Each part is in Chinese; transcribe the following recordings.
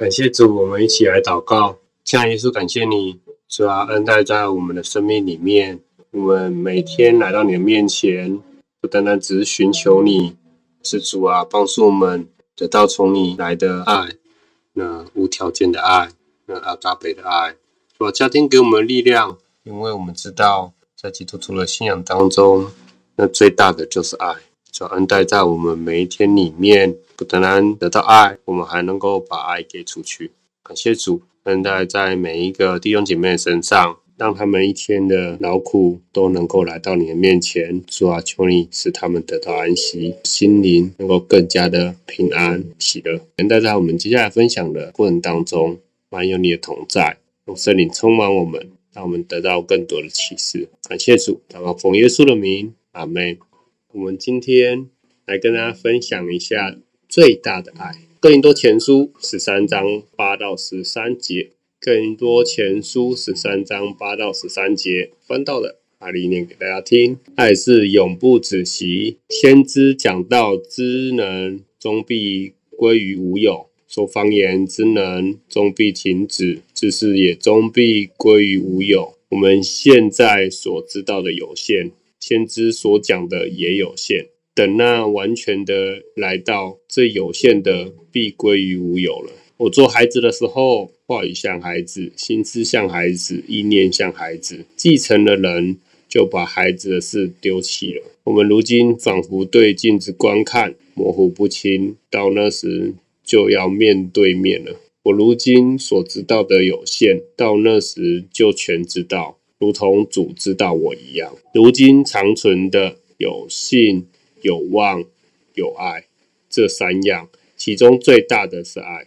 感谢主，我们一起来祷告。亲爱耶稣，感谢你，主啊，恩待在我们的生命里面。我们每天来到你的面前，不单单只是寻求你，是主啊，帮助我们得到从你来的爱，那无条件的爱，那阿嘎贝的爱。主啊，加添给我们力量，因为我们知道，在基督徒的信仰当中，那最大的就是爱。主恩待在我们每一天里面，不单单得到爱，我们还能够把爱给出去。感谢主，恩待在每一个弟兄姐妹的身上。让他们一天的劳苦都能够来到你的面前，主啊，求你使他们得到安息，心灵能够更加的平安喜乐。能待在我们接下来分享的过程当中，满有你的同在，用圣灵充满我们，让我们得到更多的启示。感谢主，祷告奉耶稣的名，阿门。我们今天来跟大家分享一下最大的爱，哥林多前书十三章八到十三节。哥林多前书十三章八到十三节，翻到的阿里念给大家听。爱是永不止息，先知讲道之能终必归于无有，说方言之能终必停止，知识也终必归于无有。我们现在所知道的有限，先知所讲的也有限。等那完全的来到，这有限的必归于无有了。我做孩子的时候，话语像孩子，心思像孩子，意念像孩子。既成了人，就把孩子的事丢弃了。我们如今仿佛对镜子观看，模糊不清。到那时就要面对面了。我如今所知道的有限，到那时就全知道，如同主知道我一样。如今长存的有信、有望、有爱，这三样，其中最大的是爱。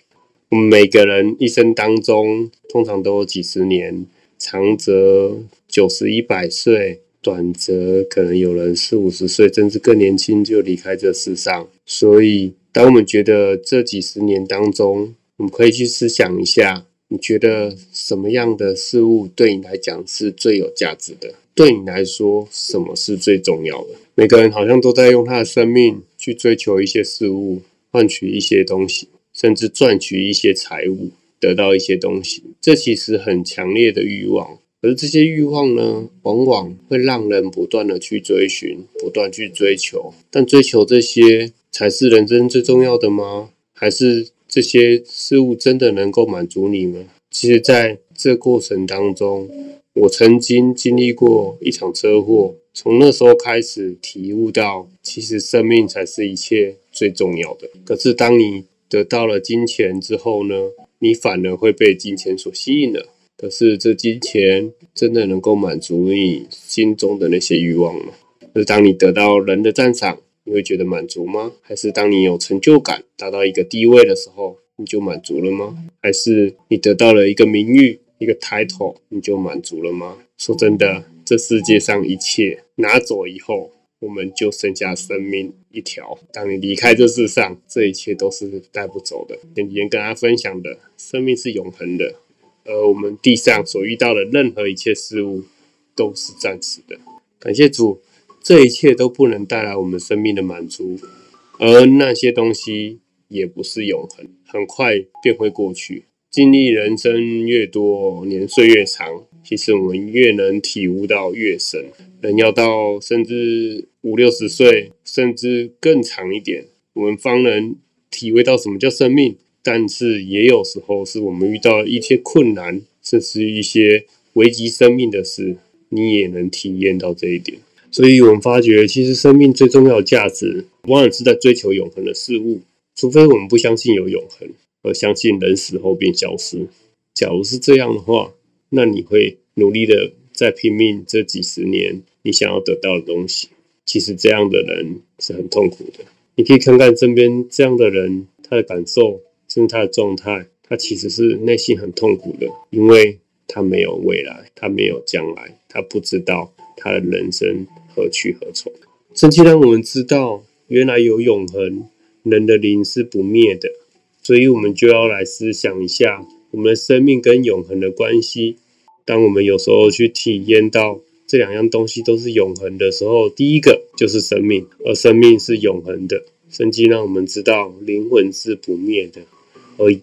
我们每个人一生当中，通常都有几十年，长则九十一百岁，短则可能有人四五十岁，甚至更年轻就离开这世上。所以，当我们觉得这几十年当中，我们可以去思想一下，你觉得什么样的事物对你来讲是最有价值的？对你来说，什么是最重要的？每个人好像都在用他的生命去追求一些事物，换取一些东西。甚至赚取一些财物，得到一些东西，这其实很强烈的欲望。而这些欲望呢，往往会让人不断的去追寻，不断去追求。但追求这些才是人生最重要的吗？还是这些事物真的能够满足你吗？其实，在这过程当中，我曾经经历过一场车祸，从那时候开始体悟到，其实生命才是一切最重要的。可是，当你得到了金钱之后呢，你反而会被金钱所吸引了。可是这金钱真的能够满足你心中的那些欲望吗？就是当你得到人的赞赏，你会觉得满足吗？还是当你有成就感，达到一个地位的时候，你就满足了吗？还是你得到了一个名誉、一个 title，你就满足了吗？说真的，这世界上一切拿走以后。我们就剩下生命一条。当你离开这世上，这一切都是带不走的。前几天跟大家分享的，生命是永恒的，而我们地上所遇到的任何一切事物都是暂时的。感谢主，这一切都不能带来我们生命的满足，而那些东西也不是永恒，很快便会过去。经历人生越多，年岁越长，其实我们越能体悟到越深。人要到甚至五六十岁，甚至更长一点，我们方能体会到什么叫生命。但是也有时候是我们遇到一些困难，甚至一些危及生命的事，你也能体验到这一点。所以我们发觉，其实生命最重要的价值，往往是在追求永恒的事物，除非我们不相信有永恒。而相信人死后便消失。假如是这样的话，那你会努力的在拼命这几十年，你想要得到的东西。其实这样的人是很痛苦的。你可以看看身边这样的人，他的感受，甚至他的状态，他其实是内心很痛苦的，因为他没有未来，他没有将来，他不知道他的人生何去何从。圣经让我们知道，原来有永恒，人的灵是不灭的。所以，我们就要来思想一下我们的生命跟永恒的关系。当我们有时候去体验到这两样东西都是永恒的时候，第一个就是生命，而生命是永恒的。圣经让我们知道灵魂是不灭的，而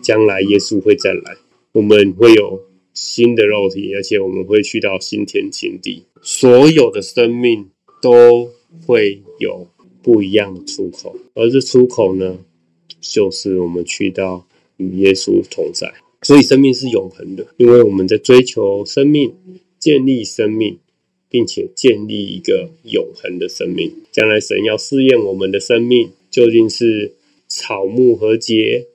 将来耶稣会再来，我们会有新的肉体，而且我们会去到新天新地，所有的生命都会有不一样的出口，而这出口呢，就是我们去到与耶稣同在。所以生命是永恒的，因为我们在追求生命，建立生命，并且建立一个永恒的生命。将来神要试验我们的生命，究竟是草木和结，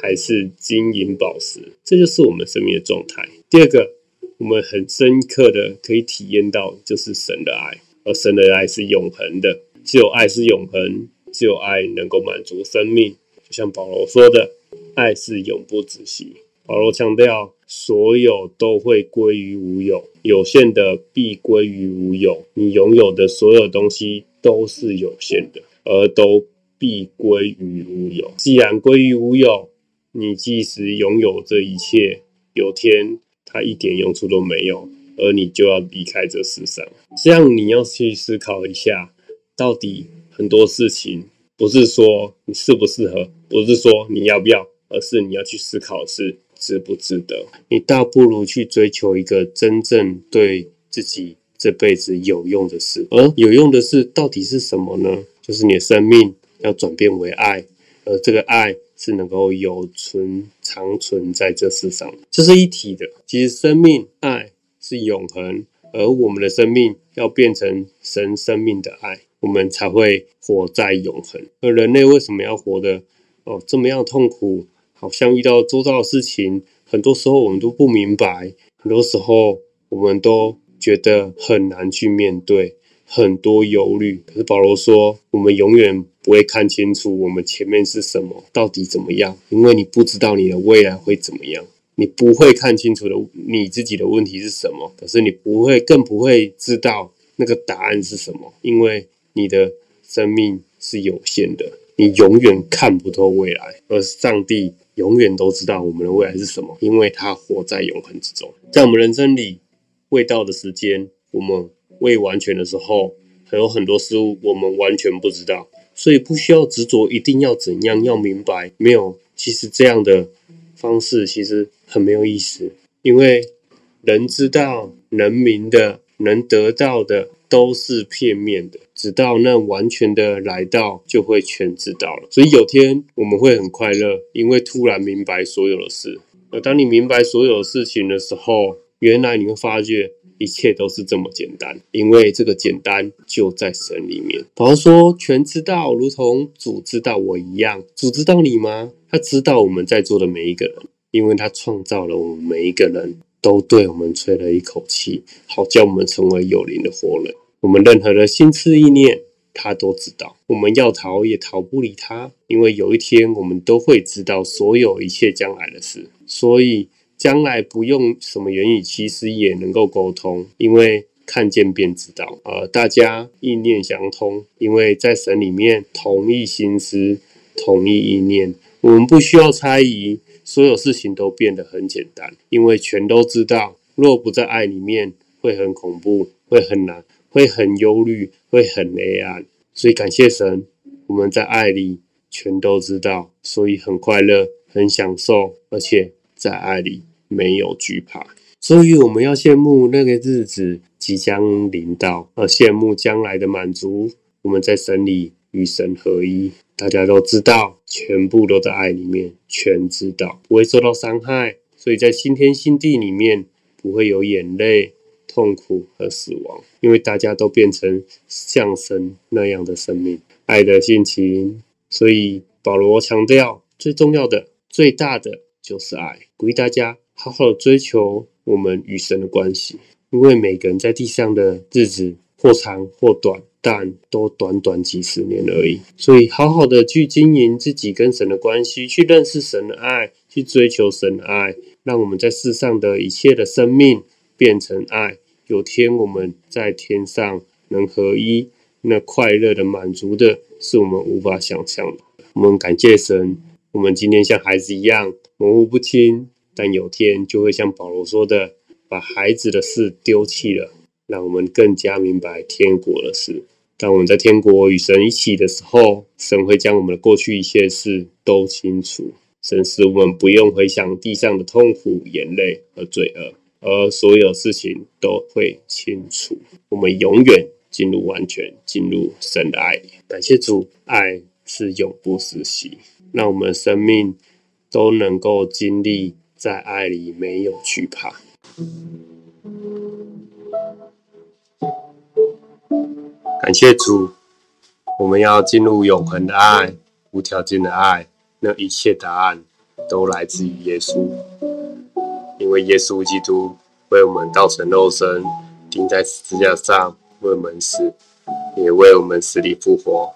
还是金银宝石？这就是我们生命的状态。第二个，我们很深刻的可以体验到，就是神的爱，而神的爱是永恒的。只有爱是永恒，只有爱能够满足生命。就像保罗说的，爱是永不止息。保罗强调，所有都会归于无有，有限的必归于无有。你拥有的所有东西都是有限的，而都必归于无有。既然归于无有，你即使拥有这一切，有天它一点用处都没有，而你就要离开这世上。这样你要去思考一下，到底很多事情不是说你适不适合，不是说你要不要，而是你要去思考是。值不值得？你倒不如去追求一个真正对自己这辈子有用的事。而有用的事到底是什么呢？就是你的生命要转变为爱，而这个爱是能够有存长存在这世上，这是一体的。其实生命爱是永恒，而我们的生命要变成神生命的爱，我们才会活在永恒。而人类为什么要活得哦这么样痛苦？好像遇到周遭的事情，很多时候我们都不明白，很多时候我们都觉得很难去面对，很多忧虑。可是保罗说，我们永远不会看清楚我们前面是什么，到底怎么样，因为你不知道你的未来会怎么样，你不会看清楚的你自己的问题是什么，可是你不会，更不会知道那个答案是什么，因为你的生命是有限的，你永远看不透未来，而上帝。永远都知道我们的未来是什么，因为他活在永恒之中。在我们人生里，未到的时间，我们未完全的时候，还有很多事物我们完全不知道，所以不需要执着，一定要怎样，要明白。没有，其实这样的方式其实很没有意思，因为能知道、能明的、能得到的。都是片面的，直到那完全的来到，就会全知道了。所以有天我们会很快乐，因为突然明白所有的事。而当你明白所有的事情的时候，原来你会发觉一切都是这么简单，因为这个简单就在神里面。保罗说，全知道，如同主知道我一样。主知道你吗？他知道我们在座的每一个人，因为他创造了我们每一个人都对我们吹了一口气，好叫我们成为有灵的活人。我们任何的心思意念，他都知道。我们要逃也逃不离他，因为有一天我们都会知道所有一切将来的事。所以将来不用什么言语，其实也能够沟通，因为看见便知道。呃，大家意念相通，因为在神里面同一心思、同一意念，我们不需要猜疑，所有事情都变得很简单，因为全都知道。若不在爱里面，会很恐怖，会很难。会很忧虑，会很黑暗，所以感谢神，我们在爱里全都知道，所以很快乐，很享受，而且在爱里没有惧怕。所以我们要羡慕那个日子即将临到，而羡慕将来的满足。我们在神里与神合一，大家都知道，全部都在爱里面，全知道不会受到伤害，所以在新天新地里面不会有眼泪。痛苦和死亡，因为大家都变成像神那样的生命，爱的性情。所以保罗强调，最重要的、最大的就是爱，鼓励大家好好的追求我们与神的关系。因为每个人在地上的日子或长或短，但都短短几十年而已。所以好好的去经营自己跟神的关系，去认识神的爱，去追求神的爱，让我们在世上的一切的生命变成爱。有天我们在天上能合一，那快乐的满足的是我们无法想象的。我们感谢神，我们今天像孩子一样模糊不清，但有天就会像保罗说的，把孩子的事丢弃了，让我们更加明白天国的事。当我们在天国与神一起的时候，神会将我们的过去一切事都清楚。神使我们不用回想地上的痛苦、眼泪和罪恶，而所有事情都会清楚。我们永远进入完全，进入神的爱里。感谢主，爱是永不死息，让我们生命都能够经历在爱里，没有惧怕。感谢主，我们要进入永恒的爱，无条件的爱。那一切答案都来自于耶稣，因为耶稣基督为我们道成肉身，钉在十字架上为我们死，也为我们死里复活，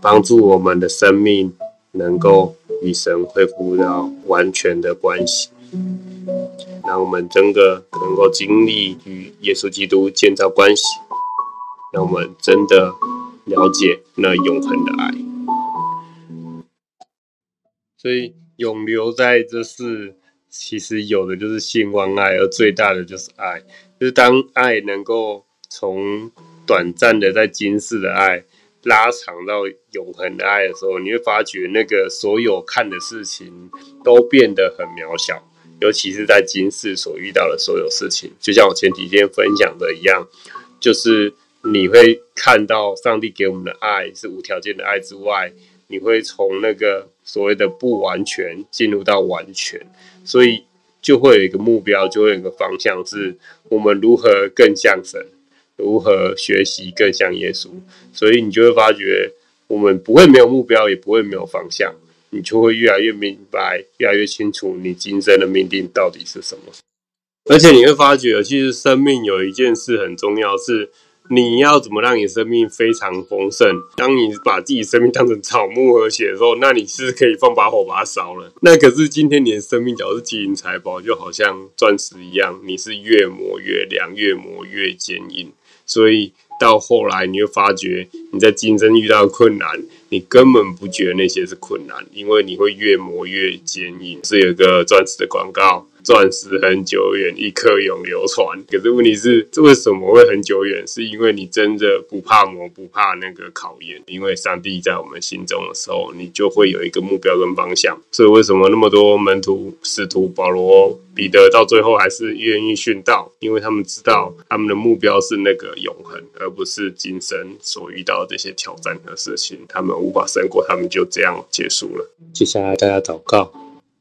帮助我们的生命能够与神恢复到完全的关系，让我们真的能够经历与耶稣基督建造关系。让我们真的了解那永恒的爱，所以永留在这世，其实有的就是信望爱，而最大的就是爱。就是当爱能够从短暂的在今世的爱拉长到永恒的爱的时候，你会发觉那个所有看的事情都变得很渺小，尤其是在今世所遇到的所有事情，就像我前几天分享的一样，就是。你会看到上帝给我们的爱是无条件的爱之外，你会从那个所谓的不完全进入到完全，所以就会有一个目标，就会有一个方向，是我们如何更像神，如何学习更像耶稣。所以你就会发觉，我们不会没有目标，也不会没有方向，你就会越来越明白，越来越清楚你今生的命定到底是什么。而且你会发觉，其实生命有一件事很重要是。你要怎么让你生命非常丰盛？当你把自己生命当成草木和血的时候，那你是可以放把火把它烧了。那可是今天你的生命，假如是金银财宝，就好像钻石一样，你是越磨越亮，越磨越坚硬。所以到后来你会发觉，你在竞争遇到困难，你根本不觉得那些是困难，因为你会越磨越坚硬。是有一个钻石的广告。钻石很久远，一颗永流传。可是问题是，这为什么会很久远？是因为你真的不怕磨，不怕那个考验。因为上帝在我们心中的时候，你就会有一个目标跟方向。所以为什么那么多门徒、使徒保罗、彼得到最后还是愿意殉道？因为他们知道他们的目标是那个永恒，而不是今生所遇到的这些挑战和事情。他们无法胜过，他们就这样结束了。接下来大家祷告：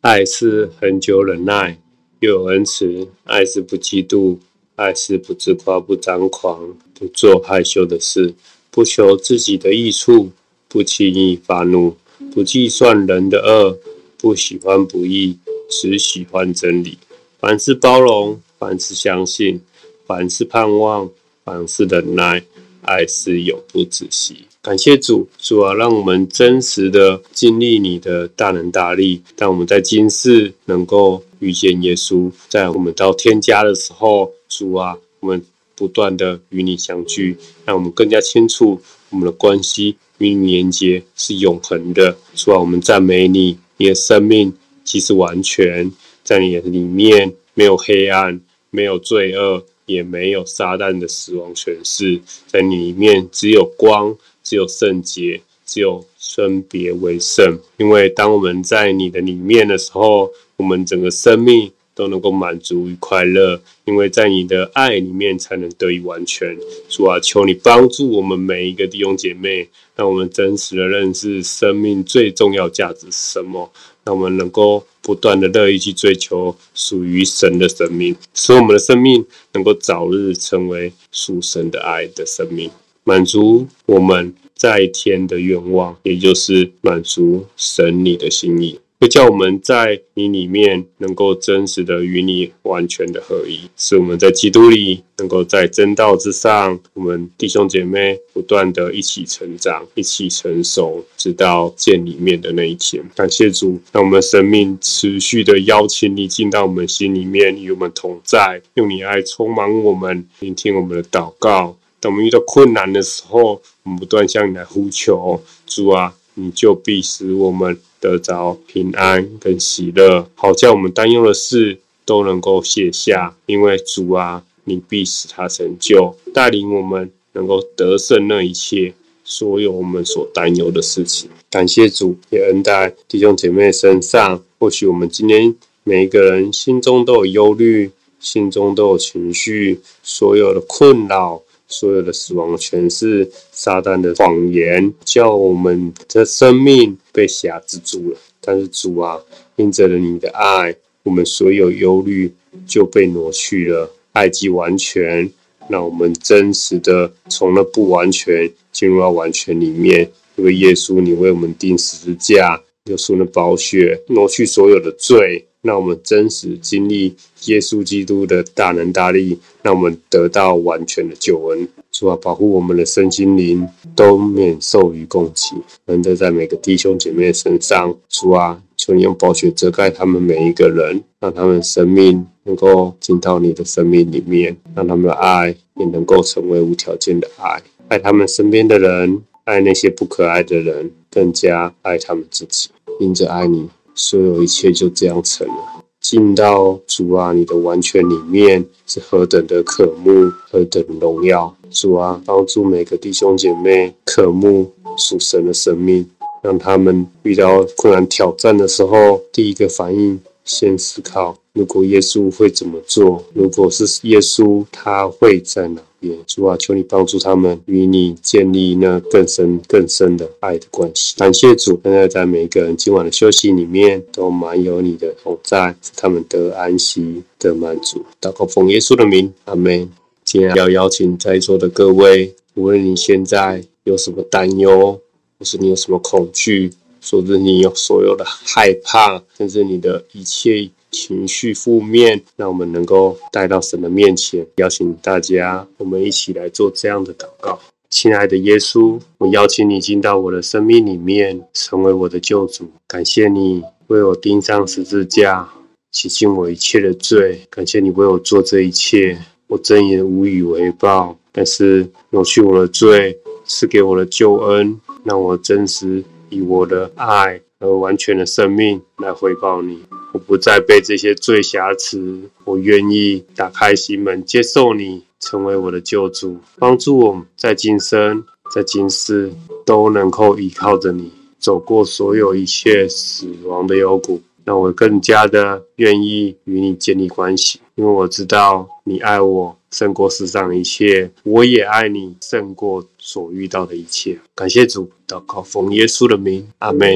爱是恒久忍耐。有恩慈，爱是不嫉妒，爱是不自夸，不张狂，不做害羞的事，不求自己的益处，不轻易发怒，不计算人的恶，不喜欢不义，只喜欢真理。凡事包容，凡事相信，凡事盼望，凡事忍耐，爱是永不止息。感谢主，主啊，让我们真实的经历你的大能大力，让我们在今世能够遇见耶稣，在我们到天家的时候，主啊，我们不断的与你相聚，让我们更加清楚我们的关系与你连接是永恒的。主啊，我们赞美你，你的生命其实完全在你的里面，没有黑暗，没有罪恶，也没有撒旦的死亡权势，在你里面只有光。只有圣洁，只有分别为圣。因为当我们在你的里面的时候，我们整个生命都能够满足与快乐。因为在你的爱里面才能得以完全。主啊，求你帮助我们每一个弟兄姐妹，让我们真实的认识生命最重要价值是什么，让我们能够不断的乐意去追求属于神的生命，使我们的生命能够早日成为属神的爱的生命。满足我们在天的愿望，也就是满足神你的心意，会叫我们在你里面能够真实的与你完全的合一，使我们在基督里能够在真道之上，我们弟兄姐妹不断的一起成长，一起成熟，直到见里面的那一天。感谢主，让我们生命持续的邀请你进到我们心里面，与我们同在，用你爱充满我们，聆听我们的祷告。当我们遇到困难的时候，我们不断向你来呼求，主啊，你就必使我们得着平安跟喜乐，好叫我们担忧的事都能够卸下，因为主啊，你必使他成就，带领我们能够得胜那一切。所有我们所担忧的事情。感谢主，也恩待弟兄姐妹身上。或许我们今天每一个人心中都有忧虑，心中都有情绪，所有的困扰，所有的死亡全是，撒旦的谎言，叫我们的生命被辖制住了。但是主啊，因着了你的爱，我们所有忧虑就被挪去了。爱既完全，让我们真实的从那不完全进入到完全里面。因为耶稣，你为我们钉十字架。耶稣的宝血挪去所有的罪，让我们真实经历耶稣基督的大能大力，让我们得到完全的救恩。主啊，保护我们的身心灵都免受于攻击，能得在每个弟兄姐妹身上。主啊，求你用宝血遮盖他们每一个人，让他们生命能够进到你的生命里面，让他们的爱也能够成为无条件的爱，爱他们身边的人，爱那些不可爱的人，更加爱他们自己。因着爱你，所有一切就这样成了。进到主啊，你的完全里面是何等的渴慕，何等荣耀。主啊，帮助每个弟兄姐妹渴慕属神的生命，让他们遇到困难挑战的时候，第一个反应先思考：如果耶稣会怎么做？如果是耶稣，他会在哪？主啊，求你帮助他们与你建立那更深更深的爱的关系。感谢主，现在在每一个人今晚的休息里面，都满有你的同在，使他们得安息、得满足。祷告奉耶稣的名，阿门。今天要邀请在座的各位，无论你现在有什么担忧，或是你有什么恐惧，或是你有所有的害怕，甚至你的一切。情绪负面，让我们能够带到神的面前。邀请大家，我们一起来做这样的祷告。亲爱的耶稣，我邀请你进到我的生命里面，成为我的救主。感谢你为我钉上十字架，洗净我一切的罪。感谢你为我做这一切，我真也无以为报。但是挪去我的罪，赐给我的救恩，让我真实以我的爱和完全的生命来回报你。我不再被这些罪挟持，我愿意打开心门，接受你成为我的救主，帮助我在今生、在今世都能够依靠着你，走过所有一切死亡的幽谷，让我更加的愿意与你建立关系，因为我知道你爱我胜过世上一切，我也爱你胜过所遇到的一切。感谢主，祷告奉耶稣的名，阿门。